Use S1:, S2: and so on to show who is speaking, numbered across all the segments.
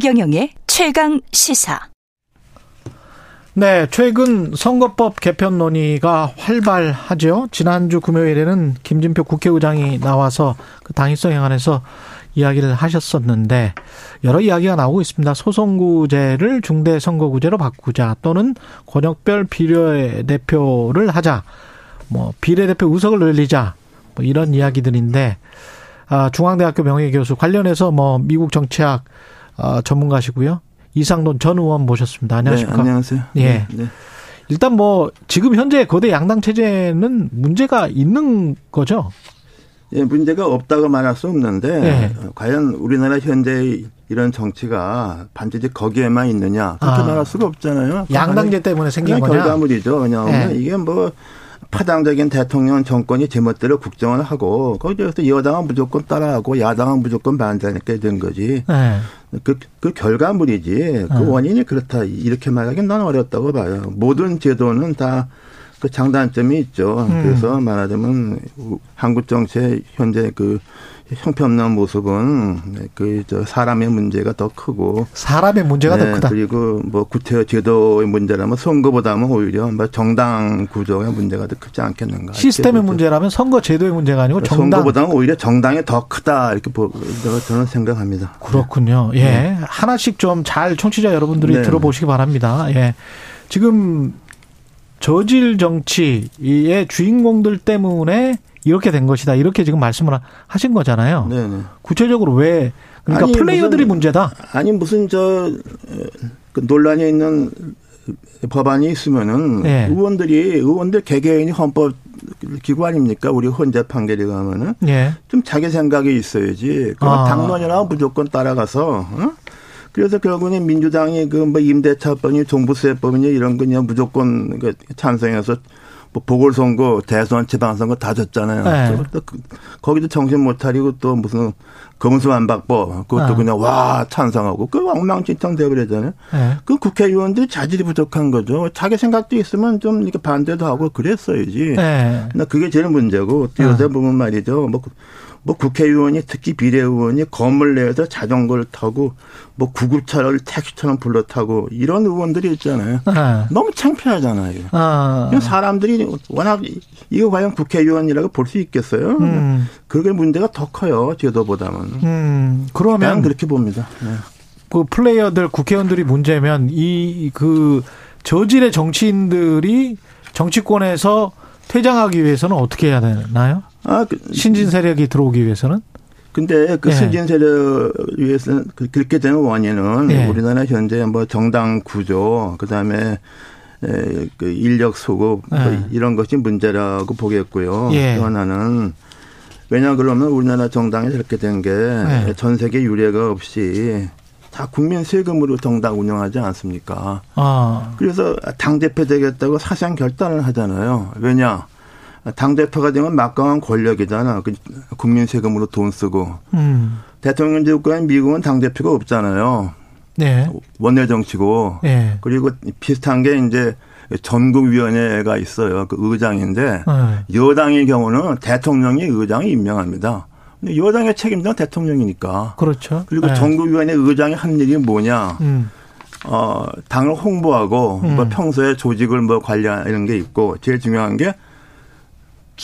S1: 최경영의 최강 시사.
S2: 네, 최근 선거법 개편 논의가 활발하죠. 지난주 금요일에는 김진표 국회의장이 나와서 그 당위성 행안에서 이야기를 하셨었는데 여러 이야기가 나오고 있습니다. 소선구제를 중대선거구제로 바꾸자 또는 권역별 비례대표를 하자. 뭐 비례대표 의석을 늘리자. 뭐 이런 이야기들인데 아, 중앙대학교 명예교수 관련해서 뭐 미국 정치학 아, 전문가시고요. 이상돈 전 의원 모셨습니다. 안녕하십니까?
S3: 네, 안녕하세요.
S2: 예.
S3: 네, 네.
S2: 일단 뭐 지금 현재 거대 양당 체제는 문제가 있는 거죠.
S3: 예, 문제가 없다고 말할 수 없는데
S2: 네.
S3: 과연 우리나라 현재 이런 정치가 반드시 거기에만 있느냐 그렇게
S2: 아.
S3: 말할 수가 없잖아요.
S2: 양당제 때문에 생긴 거냐?
S3: 결과물이죠. 왜냐하면
S2: 네.
S3: 이게 뭐 파당적인 대통령 정권이 제멋대로 국정을 하고 거기에서 여당은 무조건 따라하고 야당은 무조건 반대하니까 된 거지.
S2: 네.
S3: 그, 그 결과물이지. 그
S2: 어.
S3: 원인이 그렇다. 이렇게 말하기는 난 어렵다고 봐요. 모든 제도는 다 그 장단점이 있죠.
S2: 음.
S3: 그래서 말하자면 우- 한국 정치의 현재 그 형편없는 모습은 그 저 사람의 문제가 더 크고
S2: 사람의 문제가
S3: 네,
S2: 더 크다.
S3: 그리고 뭐 구태 제도의 문제라면 선거보다는 오히려 뭐 정당 구조의 문제가 더 크지 않겠는가.
S2: 시스템의 문제라면 선거 제도의 문제가 아니고 정당.
S3: 선거보다는 오히려 정당이 더 크다 이렇게 보, 저는 생각합니다.
S2: 그렇군요. 예. 하나씩 좀 잘 청취자 여러분들이
S3: 네.
S2: 들어보시기 바랍니다. 예. 지금 저질 정치의 주인공들 때문에 이렇게 된 것이다. 이렇게 지금 말씀을 하신 거잖아요.
S3: 네네.
S2: 구체적으로 왜 그러니까
S3: 아니,
S2: 플레이어들이
S3: 무슨-
S2: 문제다.
S3: 아니 무슨 저 어, 그 논란이 있는 법안이 있으면은
S2: 네.
S3: 의원들이 의원들 개개인이 헌법 기구 아닙니까? 우리 헌재 판결에 가면은
S2: 예.
S3: 좀 자기 생각이 있어야지. 그럼
S2: 아.
S3: 당론이나 무조건 따라가서. 어? 그래서 결국은 민주당이 그 뭐 임대차법이니 종부세법이니 이런 거 그냥 무조건 그 찬성해서 뭐 보궐선거, 대선, 지방선거 다 졌잖아요.
S2: 네.
S3: 또 그- 거기도 정신 못 차리고 또 무슨 검수완박법 그것도
S2: 아.
S3: 그냥 와 찬성하고 그 엉망진창 돼버리잖아요.
S2: 예.
S3: 그 국회의원들이 자질이 부족한 거죠. 자기 생각도 있으면 좀 이렇게 반대도 하고 그랬어야지.
S2: 예.
S3: 나 그게 제일 문제고 또 요새
S2: 아.
S3: 보면 말이죠. 뭐, 뭐 국회의원이 특히 비례의원이 건물 내에서 자전거를 타고 뭐 구급차를 택시처럼 불러 타고 이런 의원들이 있잖아요.
S2: 예.
S3: 너무 창피하잖아요.
S2: 아.
S3: 사람들이 워낙 이거 과연 국회의원이라고 볼 수 있겠어요?
S2: 음.
S3: 그게 문제가 더 커요. 제도보다는.
S2: 음. 그러면
S3: 그렇게 봅니다. 네.
S2: 그 플레이어들 국회의원들이 문제면 이 그 저질의 정치인들이 정치권에서 퇴장하기 위해서는 어떻게 해야 되나요?
S3: 아, 그,
S2: 신진 세력이 들어오기 위해서는?
S3: 근데 그
S2: 예.
S3: 승진 세력 위해서 그- 그렇게 되는 원인은
S2: 예.
S3: 우리나라 현재 뭐 정당 구조 그다음에 에, 그 인력 수급 뭐
S2: 예.
S3: 이런 것이 문제라고 보겠고요.
S2: 예.
S3: 또 하나는 왜냐 그러면 우리나라 정당이 저렇게 된 게전
S2: 예.
S3: 세계 유례가 없이 다 국민 세금으로 정당 운영하지 않습니까?
S2: 아.
S3: 그래서 당 대표 되겠다고 사상 결단을 하잖아요. 왜냐? 당 대표가 되면 막강한 권력이잖아. 그 국민 세금으로 돈 쓰고
S2: 음.
S3: 대통령 제국과는 미국은 당 대표가 없잖아요.
S2: 네.
S3: 원내 정치고
S2: 예.
S3: 그리고 비슷한 게 이제 전국위원회가 있어요. 그 의장인데
S2: 예.
S3: 여당의 경우는 대통령이 의장이 임명합니다. 근데 여당의 책임자는 대통령이니까.
S2: 그렇죠.
S3: 그리고
S2: 예.
S3: 전국위원회 의장이 한 일이 뭐냐?
S2: 음.
S3: 어, 당을 홍보하고 뭐
S2: 음.
S3: 평소에 조직을 뭐 관리하는 게 있고 제일 중요한 게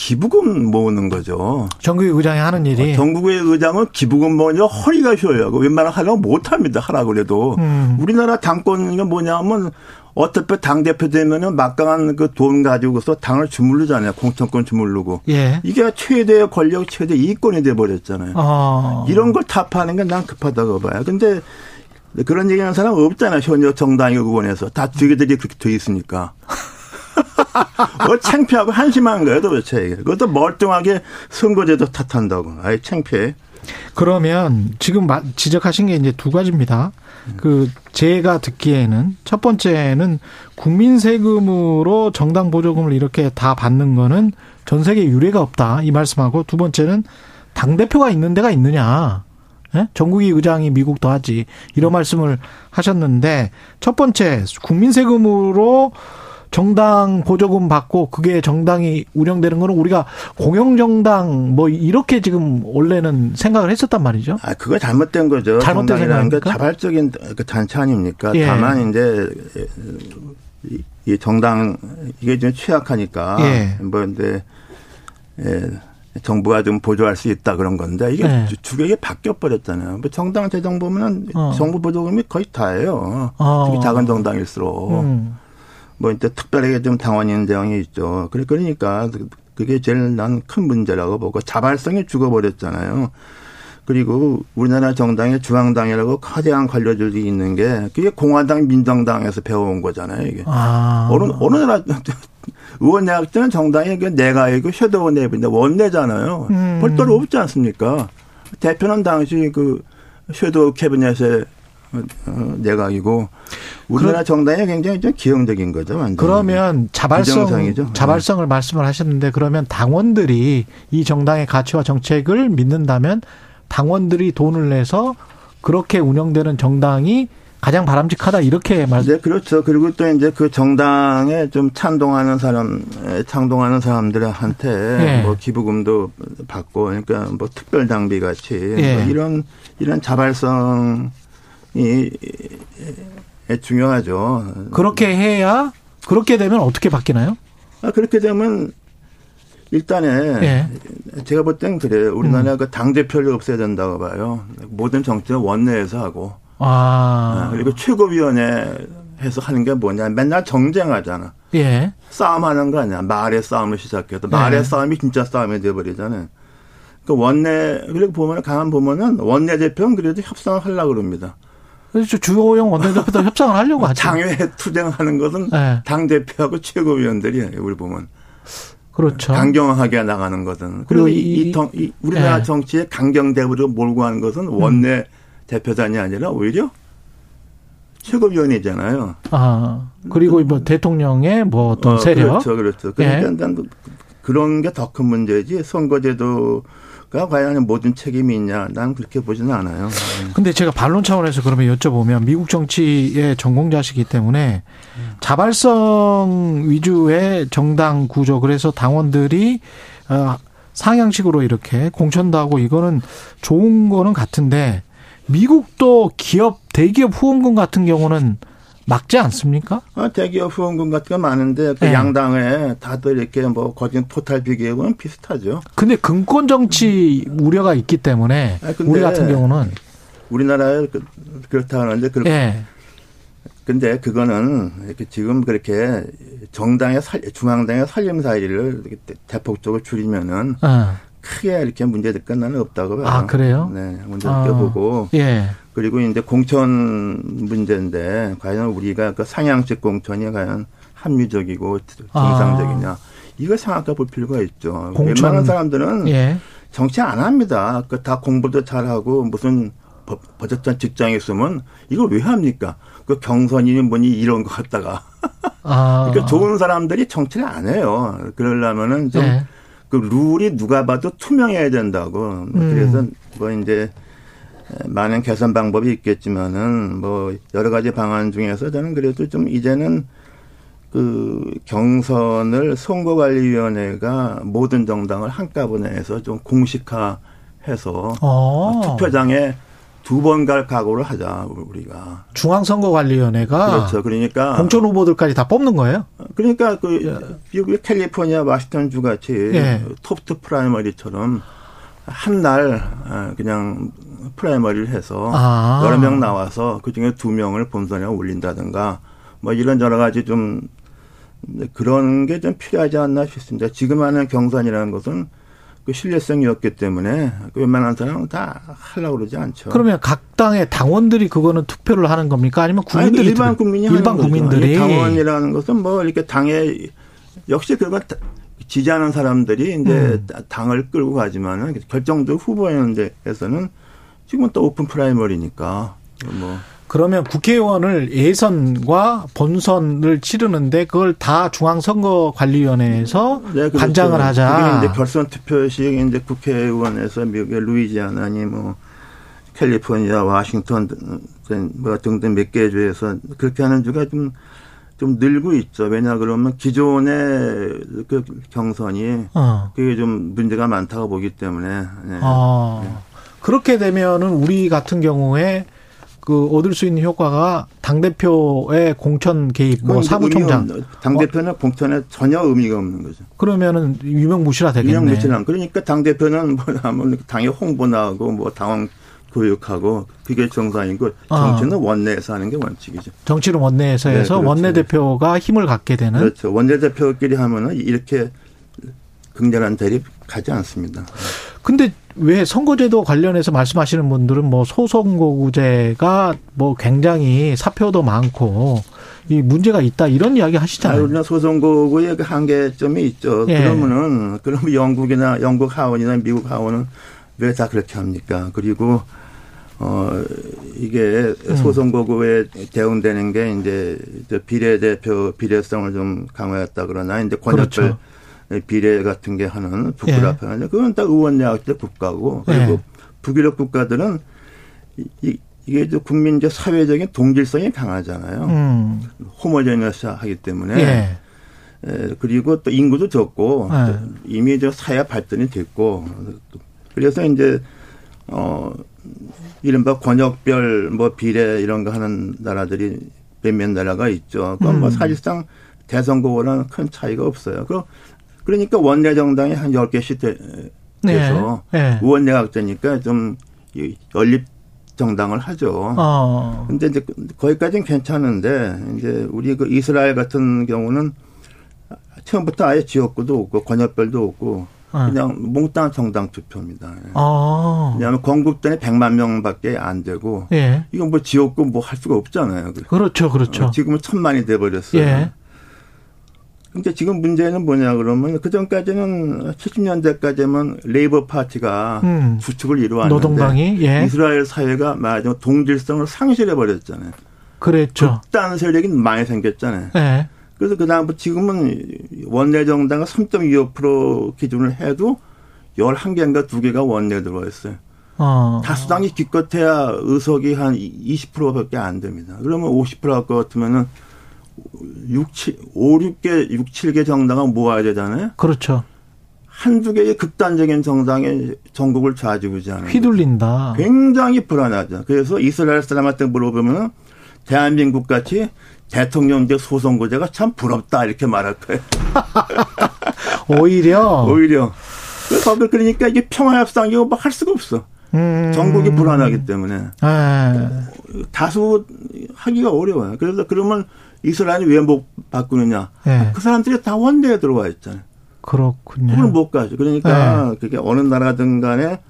S3: 기부금 모으는 거죠.
S2: 정규 의장이 하는 일이.
S3: 전국의 의장은 기부금 모으려 허리가 휘어요. 웬만하면 하려고 못합니다. 하라 그래도.
S2: 음.
S3: 우리나라 당권이 뭐냐면 어차피 당대표 되면은 막강한 그 돈 가지고서 당을 주물르잖아요. 공천권 주물르고.
S2: 예.
S3: 이게 최대의 권력, 최대 이권이 돼버렸잖아요.
S2: 어.
S3: 이런 걸 타파하는 게난 급하다고 봐요. 근데 그런 얘기하는 사람 없잖아요. 현역 정당의 의원에서. 다 저기들이 그렇게 돼 있으니까. 어, 창피하고 한심한 거예요, 도대체. 그것도 멀뚱하게 선거제도 탓한다고. 아이, 창피해.
S2: 그러면 지금 마- 지적하신 게 이제 두 가지입니다. 그 제가 듣기에는 첫 번째는 국민 세금으로 정당 보조금을 이렇게 다 받는 거는 전 세계 유례가 없다 이 말씀하고 두 번째는 당 대표가 있는 데가 있느냐. 예? 전국위 의장이 미국도 하지 이런 말씀을 하셨는데 첫 번째 국민 세금으로 정당 보조금 받고 그게 정당이 운영되는 거는 우리가 공영정당 뭐 이렇게 지금 원래는 생각을 했었단 말이죠.
S3: 아, 그거 잘못된 거죠.
S2: 잘못된
S3: 게
S2: 생각입니까?
S3: 자발적인 그 단체 아닙니까?
S2: 예.
S3: 다만 이제 이- 이 정당 이게 좀 취약하니까
S2: 예.
S3: 뭐 근데 예, 정부가 좀 보조할 수 있다 그런 건데 이게
S2: 네.
S3: 주- 주객이 바뀌어 버렸잖아요. 뭐 정당 재정 보면은
S2: 어.
S3: 정부 보조금이 거의 다예요.
S2: 어.
S3: 특히 작은 정당일수록
S2: 음.
S3: 뭐 이제 특별하게 좀 당원인 대응이 있죠. 그래 그러니까 그게 제일 난 큰 문제라고 보고 자발성이 죽어버렸잖아요. 그리고 우리나라 정당의 중앙당이라고 거대한 관료들이 있는 게 그게 공화당 민정당에서 배워온 거잖아요. 이게
S2: 아.
S3: 어느 어느 나라 의원 내각제는 정당이 그 내각이고 섀도우 내부인데 원내잖아요.
S2: 음.
S3: 별도로 없지 않습니까? 대표는 당시 그 섀도우 캐비넷의 어, 어, 내각이고 우리나라 정당이 굉장히 좀 기형적인 거죠. 완전히.
S2: 그러면 자발성
S3: 부정상이죠.
S2: 자발성을 말씀을 하셨는데 그러면 당원들이 이 정당의 가치와 정책을 믿는다면 당원들이 돈을 내서 그렇게 운영되는 정당이 가장 바람직하다 이렇게 말.
S3: 네, 그렇죠. 그리고 또 이제 그 정당에 좀 찬동하는 사람, 에, 창동하는 사람들한테
S2: 예.
S3: 뭐 기부금도 받고, 그러니까 뭐 특별 장비 같이
S2: 예.
S3: 뭐 이런 이런 자발성이 에, 중요하죠.
S2: 그렇게 해야 그렇게 되면 어떻게 바뀌나요?
S3: 아, 그렇게 되면 일단에
S2: 예.
S3: 제가 볼 땐 그래요. 우리나라 그당 대표를 없애야 된다고 봐요. 모든 정치는 원내에서 하고. 아,
S2: 아,
S3: 그리고 최고위원회에서 하는 게 뭐냐. 맨날 정쟁하잖아.
S2: 예.
S3: 싸움하는 거 아니야. 말의 싸움을 시작해서 말의
S2: 네.
S3: 싸움이 진짜 싸움이 돼버리잖아요. 그 원내 그리고 보면 가만 보면은 원내 대표는 그래도 협상을 하려고 그럽니다.
S2: 그래서 주호영 원내대표도 협상을 하려고 하죠.
S3: 장외 투쟁하는 것은
S2: 네.
S3: 당 대표하고 최고위원들이에요. 우리 보면
S2: 그렇죠.
S3: 강경하게 나가는 것은
S2: 그리고
S3: 그리고 이,
S2: 이-
S3: 이, 우리나라
S2: 네.
S3: 정치의 강경 대우로 몰고 가는 것은 원내 대표단이 아니라 오히려 최고위원이잖아요.
S2: 아 그리고 뭐 대통령의 뭐 어떤
S3: 어,
S2: 세력.
S3: 그렇죠, 그렇죠. 그러니까
S2: 예.
S3: 난 그런 게 더 큰 문제지 선거제도 가 과연 모든 책임이 있냐? 난 그렇게 보지는 않아요. 네.
S2: 근데 제가 반론 차원에서 그러면 여쭤보면 미국 정치의 전공자시기 때문에 자발성 위주의 정당 구조 그래서 당원들이 어, 상향식으로 이렇게 공천도 하고 이거는 좋은 거는 같은데 미국도 기업 대기업 후원금 같은 경우는 막지 않습니까?
S3: 아, 대기업 후원금 같은 거 많은데 그
S2: 네.
S3: 양당에 다들 이렇게 뭐 거진 포탈 비교하고는 비슷하죠.
S2: 근데 금권 정치 우려가 있기 때문에
S3: 아,
S2: 우리 같은 경우는
S3: 우리나라에 그, 그렇다 하는데 그
S2: 예.
S3: 근데 그거는 이렇게 지금 그렇게 정당의 살, 중앙당의 살림살이를 대- 대폭적으로 줄이면은
S2: 어.
S3: 크게 이렇게 문제될 건 나는 없다고 봐요.
S2: 아, 그래요?
S3: 네, 문제
S2: 아.
S3: 없다고 보고
S2: 예.
S3: 그리고 이제 공천 문제인데 과연 우리가 그 상향식 공천이 과연 합리적이고 정상적이냐 이걸 생각해 볼 필요가 있죠.
S2: 아. 공천.
S3: 웬만한 사람들은
S2: 예.
S3: 정치 안 합니다. 그 다 공부도 잘하고 무슨 버- 버젓한 직장에 있으면 이걸 왜 합니까? 그 경선이니 뭐니 이런 거 갖다가
S2: 아.
S3: 그러니까 좋은 사람들이 정치를 안 해요. 그러려면은 좀
S2: 예.
S3: 그 룰이 누가 봐도 투명해야 된다고.
S2: 음.
S3: 그래서 뭐 이제 많은 개선 방법이 있겠지만은 뭐 여러 가지 방안 중에서 저는 그래도 좀 이제는 그 경선을 선거관리위원회가 모든 정당을 한꺼번에 해서 좀 공식화해서
S2: 어.
S3: 투표장에 두 번 갈 각오를 하자 우리가.
S2: 중앙선거관리위원회가
S3: 그렇죠. 그러니까
S2: 공천 후보들까지 다 뽑는 거예요?
S3: 그러니까 그 미국의 캘리포니아 와싱턴 주 같이
S2: 예.
S3: top two primary처럼 한 날 그냥 프라이머리를 해서
S2: 아.
S3: 여러 명 나와서 그 중에 두 명을 본선에 올린다든가 뭐 이런 여러 가지 좀 그런 게 좀 필요하지 않나 싶습니다. 지금 하는 경선이라는 것은 그 신뢰성이 없기 때문에 그 웬만한 사람은 다 하려고 그러지 않죠.
S2: 그러면 각 당의 당원들이 그거는 투표를 하는 겁니까? 아니면
S3: 아니,
S2: 국민들이
S3: 일반
S2: 투표-
S3: 국민이
S2: 일반. 국민들이
S3: 이 당원이라는 것은 뭐 이렇게 당에 역시 다- 지지하는 사람들이 이제
S2: 음.
S3: 당을 끌고 가지만은 결정적 후보였는데에서는 지금은 또 오픈 프라이머리니까 뭐
S2: 그러면 국회의원을 예선과 본선을 치르는데 그걸 다 중앙선거관리위원회에서
S3: 네, 그렇죠.
S2: 관장을 하자.
S3: 이제 결선 투표식 이제 국회의원에서 미국의 루이지아나니 뭐 캘리포니아, 와싱턴 등- 뭐 등등 몇 개 주에서 그렇게 하는 주가 좀좀 늘고 있죠. 왜냐 그러면 기존의 그 경선이
S2: 어.
S3: 그게 좀 문제가 많다고 보기 때문에 네.
S2: 아. 그렇게 되면은 우리 같은 경우에 그 얻을 수 있는 효과가 당 대표의 공천 개입, 뭐 사무총장
S3: 당 대표는 공천에 전혀 의미가 없는 거죠.
S2: 그러면은 유명무실화 되겠네.
S3: 무실함. 그러니까 당 대표는 뭐 하면 당의 홍보나 하고 뭐 당원 교육하고 그게 정상이고
S2: 아.
S3: 정치는 원내에서 하는 게 원칙이죠.
S2: 정치는 원내에서
S3: 네,
S2: 해서
S3: 그렇죠.
S2: 원내 대표가 힘을 갖게 되는
S3: 그렇죠. 원내 대표끼리 하면은 이렇게 극렬한 대립 가지 않습니다.
S2: 근데 왜 선거제도 관련해서 말씀하시는 분들은 뭐 소선거구제가 뭐 굉장히 사표도 많고 이 문제가 있다 이런 이야기
S3: 아,
S2: 하시잖아요.
S3: 우리나라 소선거구의 그 한계점이 있죠.
S2: 예.
S3: 그러면은 그러면 영국이나 영국 하원이나 미국 하원은 왜 다 그렇게 합니까? 그리고 어 이게
S2: 음.
S3: 소선거구에 대응되는 게 이제 저 비례 대표 비례성을 좀 강화했다 그러나 이제 권역별
S2: 그렇죠.
S3: 비례 같은 게 하는 북유럽 하는 그건 다 의원내각제 국가고 그리고
S2: 예.
S3: 북유럽 국가들은 이- 이, 이게 이제 국민적 사회적인 동질성이 강하잖아요.
S2: 음.
S3: 호모제니어스 하기 때문에
S2: 예.
S3: 에, 그리고 또 인구도 적고
S2: 네.
S3: 또 이미 저 사회 발전이 됐고 그래서 이제 어 이른바 권역별 뭐 비례 이런 거 하는 나라들이 몇몇 나라가 있죠. 그건 뭐
S2: 음.
S3: 사실상 대선거와는 큰 차이가 없어요. 그 그러니까 원내 정당이 한 10개씩 돼, 돼서
S2: 네. 네.
S3: 의원 내각제니까 좀이 연립 정당을 하죠.
S2: 어.
S3: 근데 이제 거기까지는 괜찮은데 이제 우리 그 이스라엘 같은 경우는 처음부터 아예 지역구도 없고 권역별도 없고
S2: 어.
S3: 그냥 몽땅 정당 투표입니다.
S2: 아.
S3: 왜냐하면 건국단이 100만 명밖에 안 되고
S2: 예.
S3: 이건 뭐 지역구 뭐 할 수가 없잖아요.
S2: 그렇죠. 그렇죠.
S3: 어, 지금은 천만이 돼 버렸어요.
S2: 예.
S3: 근데 지금 문제는 뭐냐 그러면 그 전까지는 70년대까지만 레이버 파티가
S2: 음.
S3: 주축을 이루었는데
S2: 노동당이 예.
S3: 이스라엘 사회가 말하자면 동질성을 상실해 버렸잖아요.
S2: 그랬죠.
S3: 극단 세력이 많이 생겼잖아요.
S2: 예.
S3: 그래서 그 다음부터 지금은 원내 정당가 3.25% 기준을 해도 11개인가 2개가 원내 들어와 있어요.
S2: 어.
S3: 다수당이 기껏해야 의석이 한 20%밖에 안 됩니다. 그러면 50%할 것 같으면은 6, 7, 5, 6개, 6, 7개 정당은 모아야 되잖아요.
S2: 그렇죠.
S3: 한두 개의 극단적인 정당이 전국을 좌지우지하는 거죠.
S2: 휘둘린다.
S3: 굉장히 불안하죠. 그래서 이스라엘 사람한테 물어보면 대한민국 같이 대통령제 소선거제가 참 부럽다 이렇게 말할 거예요.
S2: 오히려
S3: 오히려. 그래서 그러니까 이게 평화협상이고 뭐할 수가 없어.
S2: 음.
S3: 전국이 불안하기 때문에
S2: 예.
S3: 다수 하기가 어려워요. 그래서 그러면 이스라엘이 왜 못 바꾸느냐?
S2: 예.
S3: 그 사람들이 다 원내에 들어와 있잖아요.
S2: 그렇군요.
S3: 그걸 못 가죠. 그러니까
S2: 네.
S3: 그게 어느 나라든 간에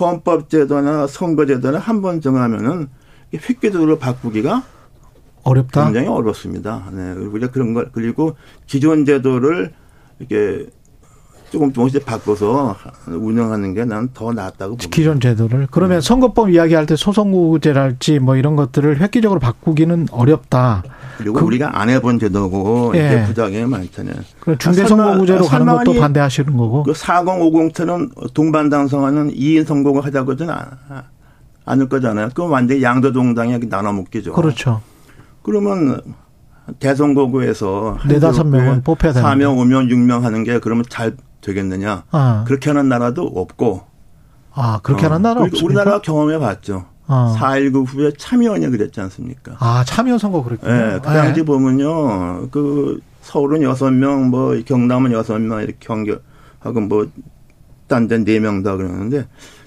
S3: 헌법 제도나 선거 제도나 한 번 정하면은 획기적으로 바꾸기가
S2: 어렵다.
S3: 굉장히 어렵습니다. 네. 그리고 이제 그런 걸 그리고 기존 제도를 이렇게 조금 조금씩 바꿔서 운영하는 게난더 낫다고 봅니다.
S2: 기존 제도를 그러면 선거법 이야기할 때 소선거구제랄지 뭐 이런 것들을 획기적으로 바꾸기는 어렵다.
S3: 그리고
S2: 그-
S3: 우리가 안 해본 제도고
S2: 예.
S3: 이게 부작용이 많잖아요.
S2: 그 중대선거구제로
S3: 아,
S2: 가는 것도 반대하시는 거고.
S3: 그 4050처럼 동반당성하는 2인 선거가 하자고는 아- 않을 거잖아요. 그럼 완전히 양도동당이 나눠 먹기죠.
S2: 그렇죠.
S3: 그러면 대선거구에서
S2: 네다섯 명은 뽑혀야 되는
S3: 4명, 5명, 6명 하는 게 그러면 잘 되겠느냐?
S2: 아,
S3: 그렇게 하는 나라도 없고.
S2: 아 그렇게
S3: 어,
S2: 하는 나라 없습니까?
S3: 우리나라가 경험해 봤죠.
S2: 어.
S3: 4.19 후에 참여연이 그랬지 않습니까?
S2: 아 참여 선거 그랬군요.
S3: 예, 그 당시 보면요, 그 서울은 여섯 명, 뭐 경남은 여섯 명 이렇게 경결하고 뭐 딴데 네명다 그러는데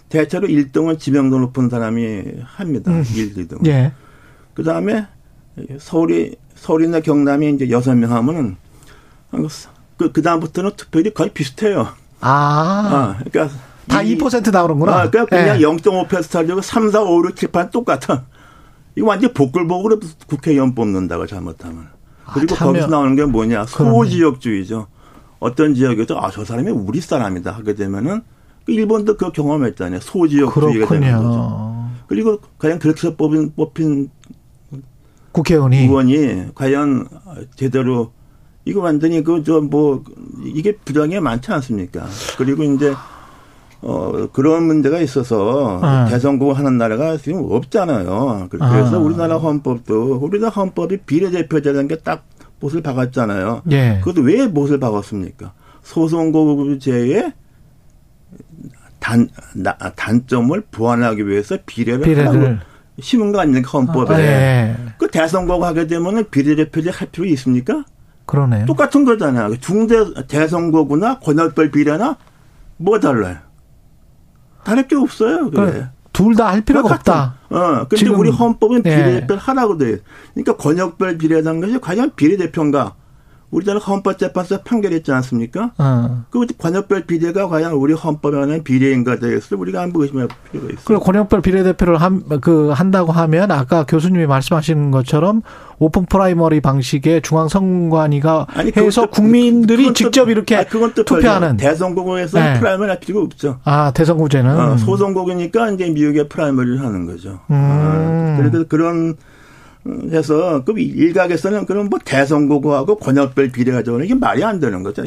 S3: 대체로 1등은 지명도 높은 사람이 합니다.
S2: 음.
S3: 1, 2등.
S2: 예.
S3: 그 다음에 서울이 서울이나 경남이 이제 여섯 명 하면은 그, 그 다음부터는 투표율이 거의 비슷해요.
S2: 아,
S3: 아, 그러니까
S2: 다
S3: 이-
S2: 2% 나오는구나.
S3: 아, 그러니까 그냥
S2: 예.
S3: 0.5% 하려고 3, 4, 5, 6, 7, 8 똑같아. 이거 완전 복글복으로 국회의원 뽑는다고 잘못하면. 그리고
S2: 아,
S3: 거기서 나오는 게 뭐냐. 소지역주의죠. 어떤 지역에서 아, 저 사람이 우리 사람이다 하게 되면은 그 일본도 그 경험했잖아요. 소지역주의가 되는 거죠. 그리고 과연 그렇게 해서 뽑힌, 뽑힌
S2: 국회의원이
S3: 의원이 과연 제대로 이거 완전히 그 저 뭐 이게 부정이 많지 않습니까? 그리고 이제 어 그런 문제가 있어서
S2: 아.
S3: 대선거 하는 나라가 지금 없잖아요. 그래서
S2: 아.
S3: 우리나라 헌법도 우리나라 헌법이 비례대표제라는 게 딱 못을 박았잖아요.
S2: 예.
S3: 그것도 왜 못을 박았습니까? 소선거구제의 단, 나, 단점을 보완하기 위해서 비례를,
S2: 비례를.
S3: 심은 거 아닙니까, 헌법에.
S2: 아, 예.
S3: 그 대선거구 하게 되면은 비례대표제 할 필요 있습니까?
S2: 그러네요.
S3: 똑같은 거잖아요. 중대 대선거구나 권역별 비례나 뭐 달라요? 다를 게 없어요. 그래.
S2: 둘다 할 필요가
S3: 똑같은.
S2: 없다.
S3: 어, 근데
S2: 지금,
S3: 우리 헌법은
S2: 예.
S3: 비례대표를 하라고 돼. 그러니까 권역별 비례라는 것이 과연 비례대표인가? 우리나라 헌법재판소 판결했지 않습니까?
S2: 어.
S3: 그 권역별 비례가 과연 우리 헌법에 관한 비례인가 되겠어 우리가 한번 의심할 필요가 있어요.
S2: 그리고 권역별 비례대표를 한, 그, 한다고 하면 아까 교수님이 말씀하시는 것처럼 open primary 방식의 중앙선관위가
S3: 아니,
S2: 해서
S3: 또-
S2: 국민들이
S3: 또-
S2: 직접 이렇게
S3: 아니,
S2: 투표하는.
S3: 대선거구에서
S2: 네.
S3: primary 할 필요가 없죠.
S2: 아, 대선구제는.
S3: 어, 소선거구니까 이제 미국의 primary를 하는 거죠.
S2: 음.
S3: 어, 그래서 그런 음, 해서 그 일각에서는 그런 뭐 대선거구하고 권역별 비례 가져오는 이게 말이 안 되는 거죠.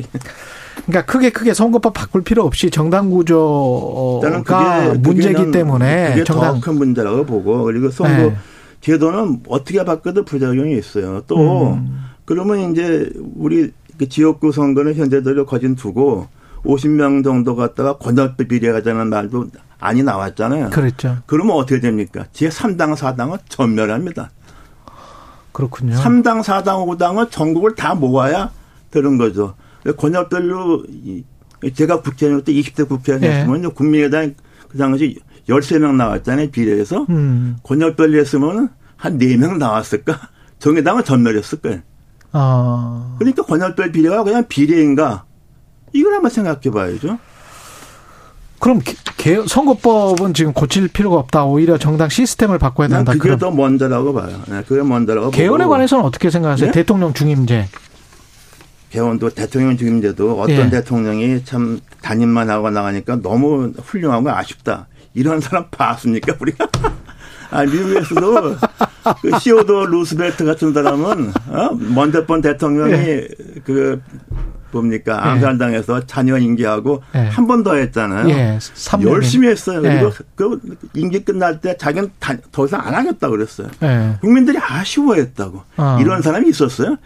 S2: 그러니까 크게 크게 선거법 바꿀 필요 없이 정당 구조가
S3: 그게 그게는
S2: 때문에
S3: 그게
S2: 정당
S3: 더큰 문제라고 보고 그리고 선거
S2: 네.
S3: 제도는 어떻게 바꿔도 부작용이 있어요. 또
S2: 음.
S3: 그러면 이제 우리 그 지역구 선거는 현재대로 거진 두고 50명 정도 갖다가 권역별 비례 가자는 말도 안이 나왔잖아요.
S2: 그랬죠.
S3: 그러면 어떻게 됩니까? 제 3당, 4당은 전멸합니다.
S2: 그렇군요.
S3: 3당, 4당, 5당은 전국을 다 모아야 되는 거죠. 권역별로 이- 제가 국회의원 때 20대 국회의원
S2: 예.
S3: 했으면 국민의당 그 당시 13명 나왔잖아요. 비례해서.
S2: 음.
S3: 권역별로 했으면 한 4명 나왔을까? 정의당은 전멸했을 거예요.
S2: 어.
S3: 그러니까 권역별 비례가 그냥 비례인가? 이걸 한번 생각해 봐야죠.
S2: 그럼 개- 개- 선거법은 지금 고칠 필요가 없다. 오히려 정당 시스템을 바꿔야
S3: 난
S2: 된다.
S3: 그게
S2: 그럼
S3: 더 먼저라고 봐요. 네, 그게 먼저라고
S2: 개헌에
S3: 보고.
S2: 관해서는 어떻게 생각하세요?
S3: 네?
S2: 대통령 중임제.
S3: 개헌도 대통령 중임제도 어떤
S2: 예.
S3: 대통령이 참 단임만 하고 나가니까 너무 훌륭하고 아쉽다. 이런 사람 봤습니까, 우리가? 아, 미국에서도 그 시오도 루스벨트 같은 사람은, 어? 먼저 번 대통령이
S2: 예.
S3: 그, 뭡니까,
S2: 예.
S3: 암살당해서 자녀 임기하고
S2: 예.
S3: 한번 더 했잖아요.
S2: 예. 3년.
S3: 열심히 했어요.
S2: 예.
S3: 그리고 그 임기 끝날 때 자기는 다- 더 이상 안 하겠다 그랬어요.
S2: 예.
S3: 국민들이 아쉬워했다고.
S2: 어.
S3: 이런 사람이 있었어요?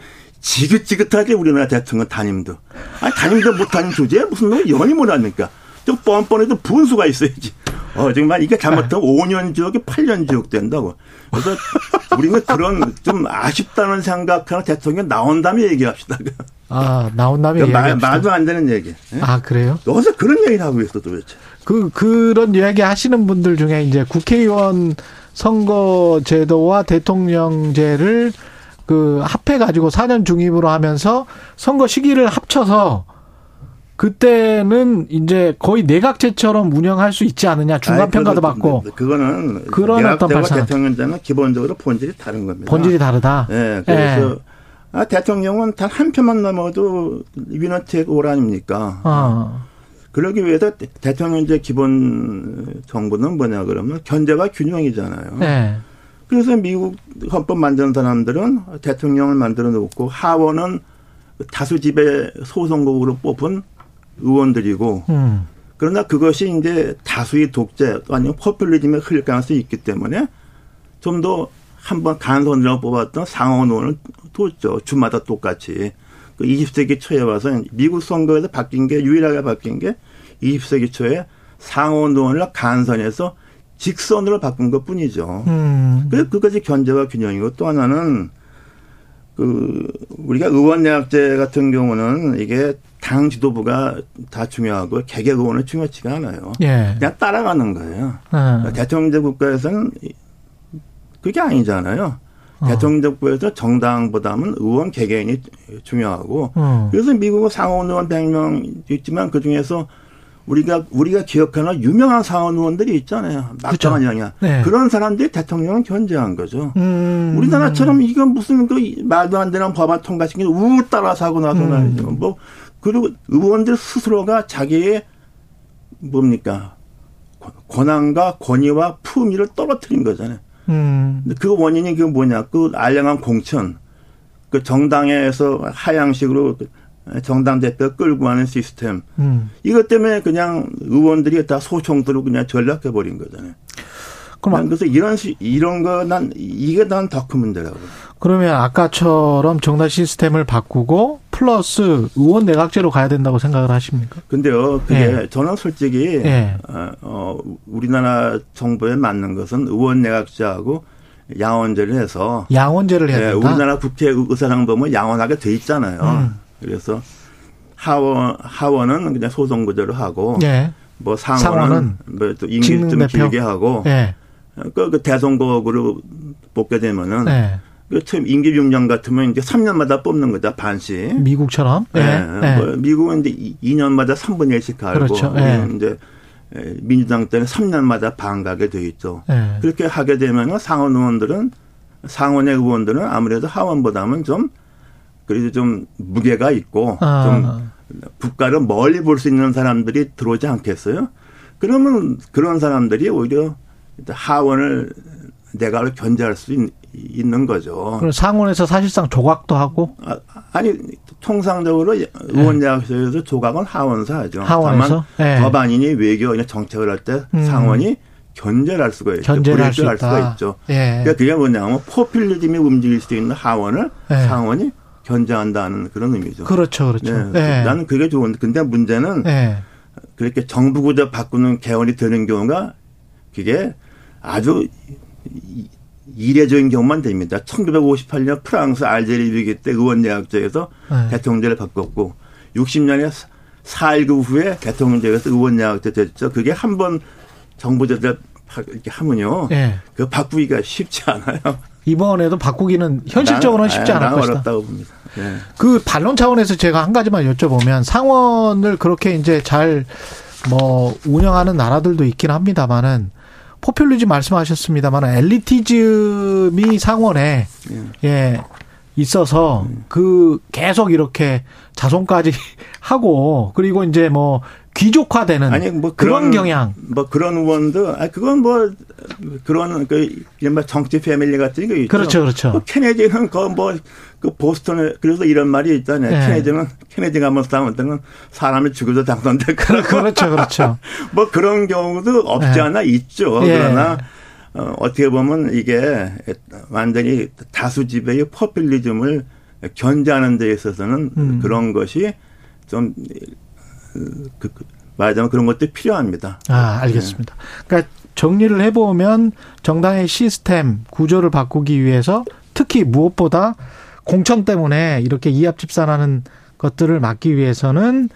S3: 지긋지긋하게 우리나라 대통령 담임도. 아니, 담임도 못하는 주제에 무슨 뭐 연이 못합니까? 좀 뻔뻔해도 분수가 있어야지. 어, 정말 이게 잘못하면 5년 지역이 8년 지역 된다고. 그래서 우리는 그런 좀 아쉽다는 생각하는 대통령 나온 다음에 얘기합시다.
S2: 아, 나온 다음에
S3: 말,
S2: 얘기합시다.
S3: 말도 안 되는 얘기. 예?
S2: 아, 그래요?
S3: 어디서 그런 얘기를 하고 있어 도대체.
S2: 그, 그런 이야기 하시는 분들 중에 이제 국회의원 선거제도와 대통령제를 그 합해 가지고 4년 중립으로 하면서 선거 시기를 합쳐서 그때는 이제 거의 내각제처럼 운영할 수 있지 않느냐 중간
S3: 아이,
S2: 평가도
S3: 그거-
S2: 받고
S3: 그거는
S2: 그런 어떤 발상.
S3: 대통령제는 기본적으로 본질이 다른 겁니다.
S2: 본질이 다르다.
S3: 예, 그래서 아, 대통령은 단 한 표만 넘어도 위너텍 올 아닙니까?
S2: 어.
S3: 그러기 위해서 대- 대통령제 기본 정부는 뭐냐 그러면 견제와 균형이잖아요.
S2: 네.
S3: 그래서 미국 헌법 만드는 사람들은 대통령을 만들어 놓고 하원은 다수 집의 소선거구로 뽑은 의원들이고
S2: 음.
S3: 그러나 그것이 이제 다수의 독재 또 아니면 포퓰리즘에 흘릴 가능성이 있기 때문에 좀 더 한번 간선이라고 뽑았던 상원 의원을 뒀죠. 주마다 똑같이. 그 20세기 초에 와서 미국 선거에서 바뀐 게 유일하게 바뀐 게 20세기 초에 상원 의원을 간선해서 직선으로 바꾼 것 뿐이죠.
S2: 음.
S3: 그래서 그것이 견제와 균형이고 또 하나는 그 우리가 의원 내각제 같은 경우는 이게 당 지도부가 다 중요하고 개개 의원은 중요치가 않아요.
S2: 예.
S3: 그냥 따라가는 거예요.
S2: 어.
S3: 대통령제 국가에서는 그게 아니잖아요.
S2: 어.
S3: 대통령제 국가에서 정당보다는 의원 개개인이 중요하고
S2: 어.
S3: 그래서 미국은 상원 의원 100명 있지만 그 중에서 우리가 우리가 기억하는 유명한 상원 의원들이 있잖아요. 막강한 영향.
S2: 네.
S3: 그런 사람들이 대통령을 견제한 거죠.
S2: 음.
S3: 우리나라처럼 이건 무슨 그 말도 안 되는 법안 통과시킨 우 따라서 하고 나서
S2: 음.
S3: 말이죠. 뭐 그리고 의원들 스스로가 자기의 뭡니까 권한과 권위와 품위를 떨어뜨린 거잖아요.
S2: 음.
S3: 그 원인이 그 뭐냐 그 알량한 공천 그 정당에서 하향식으로 그 정당 대표 끌고 가는 시스템
S2: 음.
S3: 이것 때문에 그냥 의원들이 다 소총들로 그냥 전락해 버린 거잖아요. 그럼 난 그래서 이런 시, 이런 거 난 이게 난 더 큰 문제라고.
S2: 그러면 아까처럼 정당 시스템을 바꾸고 플러스 의원 내각제로 가야 된다고 생각을 하십니까?
S3: 근데요, 그게 예. 저는 솔직히
S2: 예.
S3: 어, 우리나라 정부에 맞는 것은 의원 내각제하고 양원제를 해서
S2: 양원제를 해야 된다.
S3: 예, 우리나라 국회 의사당 보면 양원하게 돼 있잖아요. 음. 그래서 하원 하원은 그냥 소송 구제로 하고
S2: 예.
S3: 뭐 상원은, 뭐또 임기 좀 길게 하고
S2: 예.
S3: 그, 그 대선거구로 뽑게 되면은
S2: 예.
S3: 그 처음 임기 6년 같으면 이제 3년마다 뽑는 거다 반씩.
S2: 미국처럼.
S3: 예. 예. 뭐 미국은 이제 2년마다 3분의 1씩 가고
S2: 그렇죠. 예.
S3: 이제 민주당 때는 3년마다 반 가게 돼 있죠.
S2: 예.
S3: 그렇게 하게 되면 상원 의원들은 상원의 의원들은 아무래도 하원보다는 좀 그래도 좀 무게가 있고
S2: 아.
S3: 좀 국가를 멀리 볼 수 있는 사람들이 들어오지 않겠어요? 그러면 그런 사람들이 오히려 하원을 내가를 견제할 수 있, 는 거죠.
S2: 그럼 상원에서 사실상 조각도 하고?
S3: 아, 니 통상적으로 의원제약소에서 네. 조각은 하원서 하죠.
S2: 하원에서?
S3: 다만 네. 법안이니 외교, 정책을 할때 음. 상원이 견제를 할 수가 있죠.
S2: 견제를 할,
S3: 수할 수가 있죠.
S2: 예.
S3: 그러니까 그게 뭐냐면 포퓰리즘이 움직일 수 있는 하원을
S2: 예.
S3: 상원이 견제한다는 그런 의미죠.
S2: 그렇죠, 그렇죠.
S3: 네. 네. 나는 그게 좋은데, 근데 문제는
S2: 네.
S3: 그렇게 정부 구조 바꾸는 개헌이 되는 경우가 그게 아주 이례적인 경우만 됩니다. 1958년 프랑스 알제리 위기 때 의원내각제에서
S2: 네.
S3: 대통령제를 바꿨고 60년에 4.19 후에 대통령제에서 의원내각제 됐죠. 그게 한 번 정부 제대 이렇게 하면요.
S2: 네.
S3: 그 바꾸기가 쉽지 않아요.
S2: 이번에도 바꾸기는 현실적으로는 쉽지 않을 것이다.
S3: 어렵다고 봅니다. 네.
S2: 그 반론 차원에서 제가 한 가지만 여쭤보면 상원을 그렇게 이제 잘 뭐 운영하는 나라들도 있긴 합니다만은 포퓰리즘 말씀하셨습니다만 엘리티즘이 상원에
S3: 예.
S2: 예 있어서 그 계속 이렇게 자손까지 하고 그리고 이제 뭐 귀족화되는 아니 뭐 그런, 그런 경향
S3: 뭐 그런 의원도 아 그건 뭐 그런 그 이른바 정치 패밀리 같은 게 있죠.
S2: 그렇죠, 그렇죠.
S3: 뭐 케네디는 그뭐 그 보스턴에 그래서 이런 말이 있잖아요. 네. 케네디는 케네디가 한번 싸울 때는 사람이 죽어도 당선될 거라고.
S2: 그렇죠, 그렇죠.
S3: 뭐 그런 경우도 없지 네. 않아 있죠. 예. 그러나 어, 어떻게 보면 이게 완전히 다수 지배의 포퓰리즘을 견제하는 데 있어서는 음. 그런 것이 좀 그, 그, 말하자면 그런 것도 필요합니다.
S2: 아, 알겠습니다. 그러니까 정리를 해보면 정당의 시스템 구조를 바꾸기 위해서 특히 무엇보다 공천 때문에 이렇게 이합 집산하는 것들을 막기 위해서는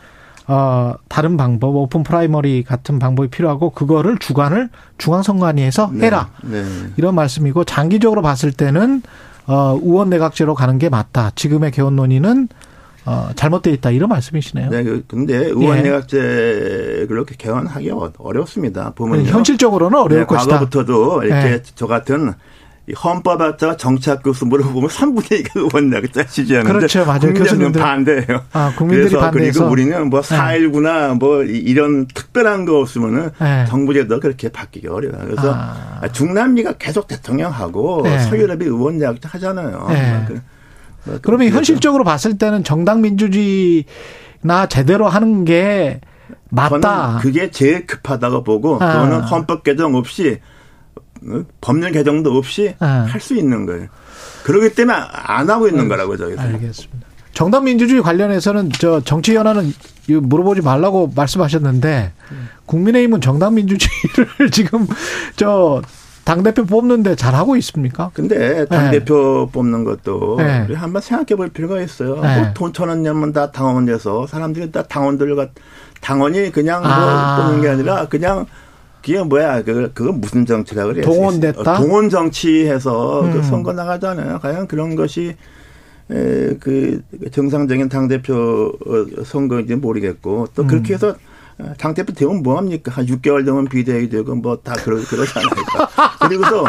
S2: 어 다른 방법 open primary 같은 방법이 필요하고 그거를 주관을 중앙선관위에서 네. 해라
S3: 네, 네.
S2: 이런 말씀이고 장기적으로 봤을 때는 어 의원 내각제로 가는 게 맞다 지금의 개헌 논의는 어, 잘못되어 있다 이런 말씀이시네요.
S3: 네, 그, 근데 의원 내각제 그렇게 개헌하기 어렵습니다. 보면
S2: 현실적으로는 어려울
S3: 네,
S2: 것이다.
S3: 과거부터도 이렇게 네. 저 같은 헌법 학자와 정치학 교수 물어보면 3분의 2가 의원 내각제 지지하는데
S2: 그렇죠, 맞아요.
S3: 국민들은 반대예요.
S2: 아, 국민들이
S3: 그래서
S2: 반대해서.
S3: 그리고 우리는 뭐 4.19나 네. 뭐 이런 특별한 거 없으면은
S2: 네.
S3: 정부 제도 그렇게 바뀌기 어려워요. 그래서
S2: 아.
S3: 중남미가 계속 대통령하고
S2: 네.
S3: 서유럽이 의원 내각제 하잖아요.
S2: 네. 뭐 그러면 현실적으로 봤을 때는 정당 민주주의나 제대로 하는 게 맞다.
S3: 그게 제일 급하다고 보고
S2: 아.
S3: 그거는 헌법 개정 없이 어? 법률 개정도 없이
S2: 아.
S3: 할수 있는 거예요. 그러기 때문에 안 하고 있는 거라고 저기서.
S2: 알겠습니다. 정당 민주주의 관련해서는 저 정치 현안은 물어보지 말라고 말씀하셨는데 국민의힘은 정당 민주주의를 지금 저 당대표 뽑는데 잘하고 있습니까?
S3: 근데 당대표 네. 뽑는 것도
S2: 네.
S3: 한번 생각해 볼 필요가 있어요.
S2: 네.
S3: 뭐 돈 천원 내면 다 당원 돼서 사람들이 다 당원들 과 당원이 그냥 뭐
S2: 아.
S3: 뽑는 게 아니라 그냥 그게 뭐야? 그 그건 무슨 정치라 그래요?
S2: 동원됐다.
S3: 동원 정치해서 그
S2: 음.
S3: 그 선거 나가잖아요. 과연 그런 것이 에, 그 정상적인 당 대표 선거인지 모르겠고 또 그렇게 해서 당 대표 되면 뭐 합니까? 한 6개월 되면 비대위 되고 뭐 다 그러, 그러잖아요. 그리고서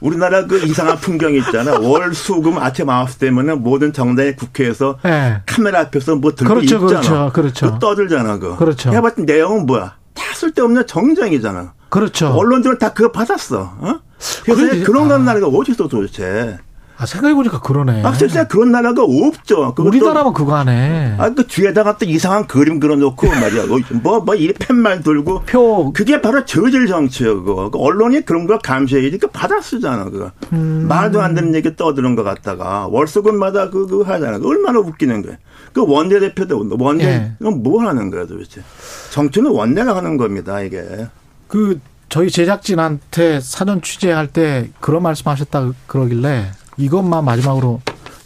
S3: 우리나라 그 이상한 풍경이 있잖아. 월, 수, 금 아침 9시 되면은 모든 정당의 국회에서
S2: 네.
S3: 카메라 앞에서 뭐 들고
S2: 그렇죠,
S3: 있잖아.
S2: 그렇죠, 그렇죠.
S3: 떠들잖아, 그거.
S2: 그렇죠.
S3: 해봤더니 내용은 뭐야? 다 쓸데없는 정쟁이잖아.
S2: 그렇죠.
S3: 언론들은 다 그거 받았어. 어? 그래서
S2: 그래,
S3: 그런
S2: 아.
S3: 건 나라가 어디서 도대체.
S2: 아, 생각해보니까 그러네.
S3: 아, 진짜 그런 나라가 없죠.
S2: 우리나라만 그거 하네.
S3: 아, 그 뒤에다가 또 이상한 그림 그려놓고 말이야. 뭐, 뭐, 이리 팻말 돌고.
S2: 표.
S3: 그게 바로 저질 정치예요, 그거. 그 언론이 그런 걸 감시해야지. 그 받아 쓰잖아, 그거. 음. 말도 안 되는 얘기 떠드는 것 같다가. 월수금마다 그, 그 하잖아. 얼마나 웃기는 거야. 그 원내 대표도, 원내, 예. 뭐 하는 거야, 도대체. 정치는 원내가 하는 겁니다, 이게.
S2: 그, 저희 제작진한테 사전 취재할 때 그런 말씀 하셨다 그러길래 이것만 마지막으로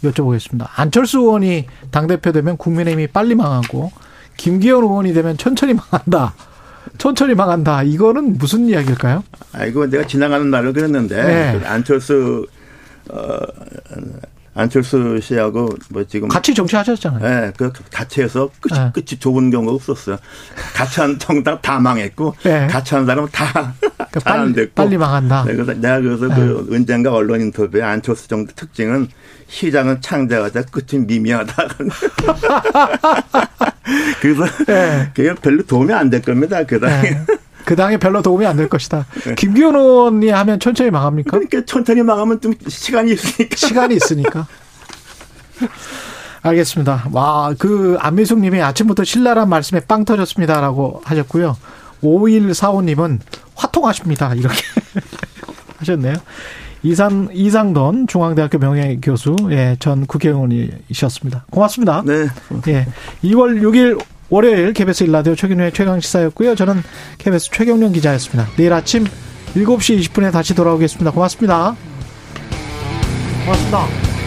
S2: 여쭤보겠습니다. 안철수 의원이 당대표 되면 국민의힘이 빨리 망하고 김기현 의원이 되면 천천히 망한다. 천천히 망한다. 이거는 무슨 이야기일까요?
S3: 아, 이거 내가 지나가는 말을 그랬는데 네. 그 안철수 어 안철수 씨하고 뭐 지금
S2: 같이 정치하셨잖아요.
S3: 네, 그 같이 해서 끝이 네. 끝이 좁은 경우가 없었어요. 같이 한 정당 다 망했고 네. 같이 한 사람은 다 그러니까
S2: 빨리,
S3: 됐고.
S2: 빨리 망한다.
S3: 네, 그래서 내가 그래서 네. 그 언젠가 언론 인터뷰에 안철수 정도 특징은 시장은 창대하자 끝은 미미하다. 그래서 네. 그게 별로 도움이 안 될 겁니다. 그 당에. 네.
S2: 그 당에 별로 도움이 안 될 것이다. 네. 김기현 의원이 하면 천천히 망합니까?
S3: 그러니까 천천히 망하면 좀 시간이 있으니까.
S2: 시간이 있으니까. 알겠습니다. 와, 그 안미숙 님이 아침부터 신랄한 말씀에 빵 터졌습니다라고 하셨고요. 5145 님은 화통하십니다. 이렇게 하셨네요. 이상, 이상돈 중앙대학교 명예 교수, 예, 전 국회의원이셨습니다. 고맙습니다.
S3: 네.
S2: 예. 2월 6일 월요일 KBS 일라디오 최경련의 최강시사였고요. 저는 KBS 최경련 기자였습니다. 내일 아침 7시 20분에 다시 돌아오겠습니다. 고맙습니다. 고맙습니다.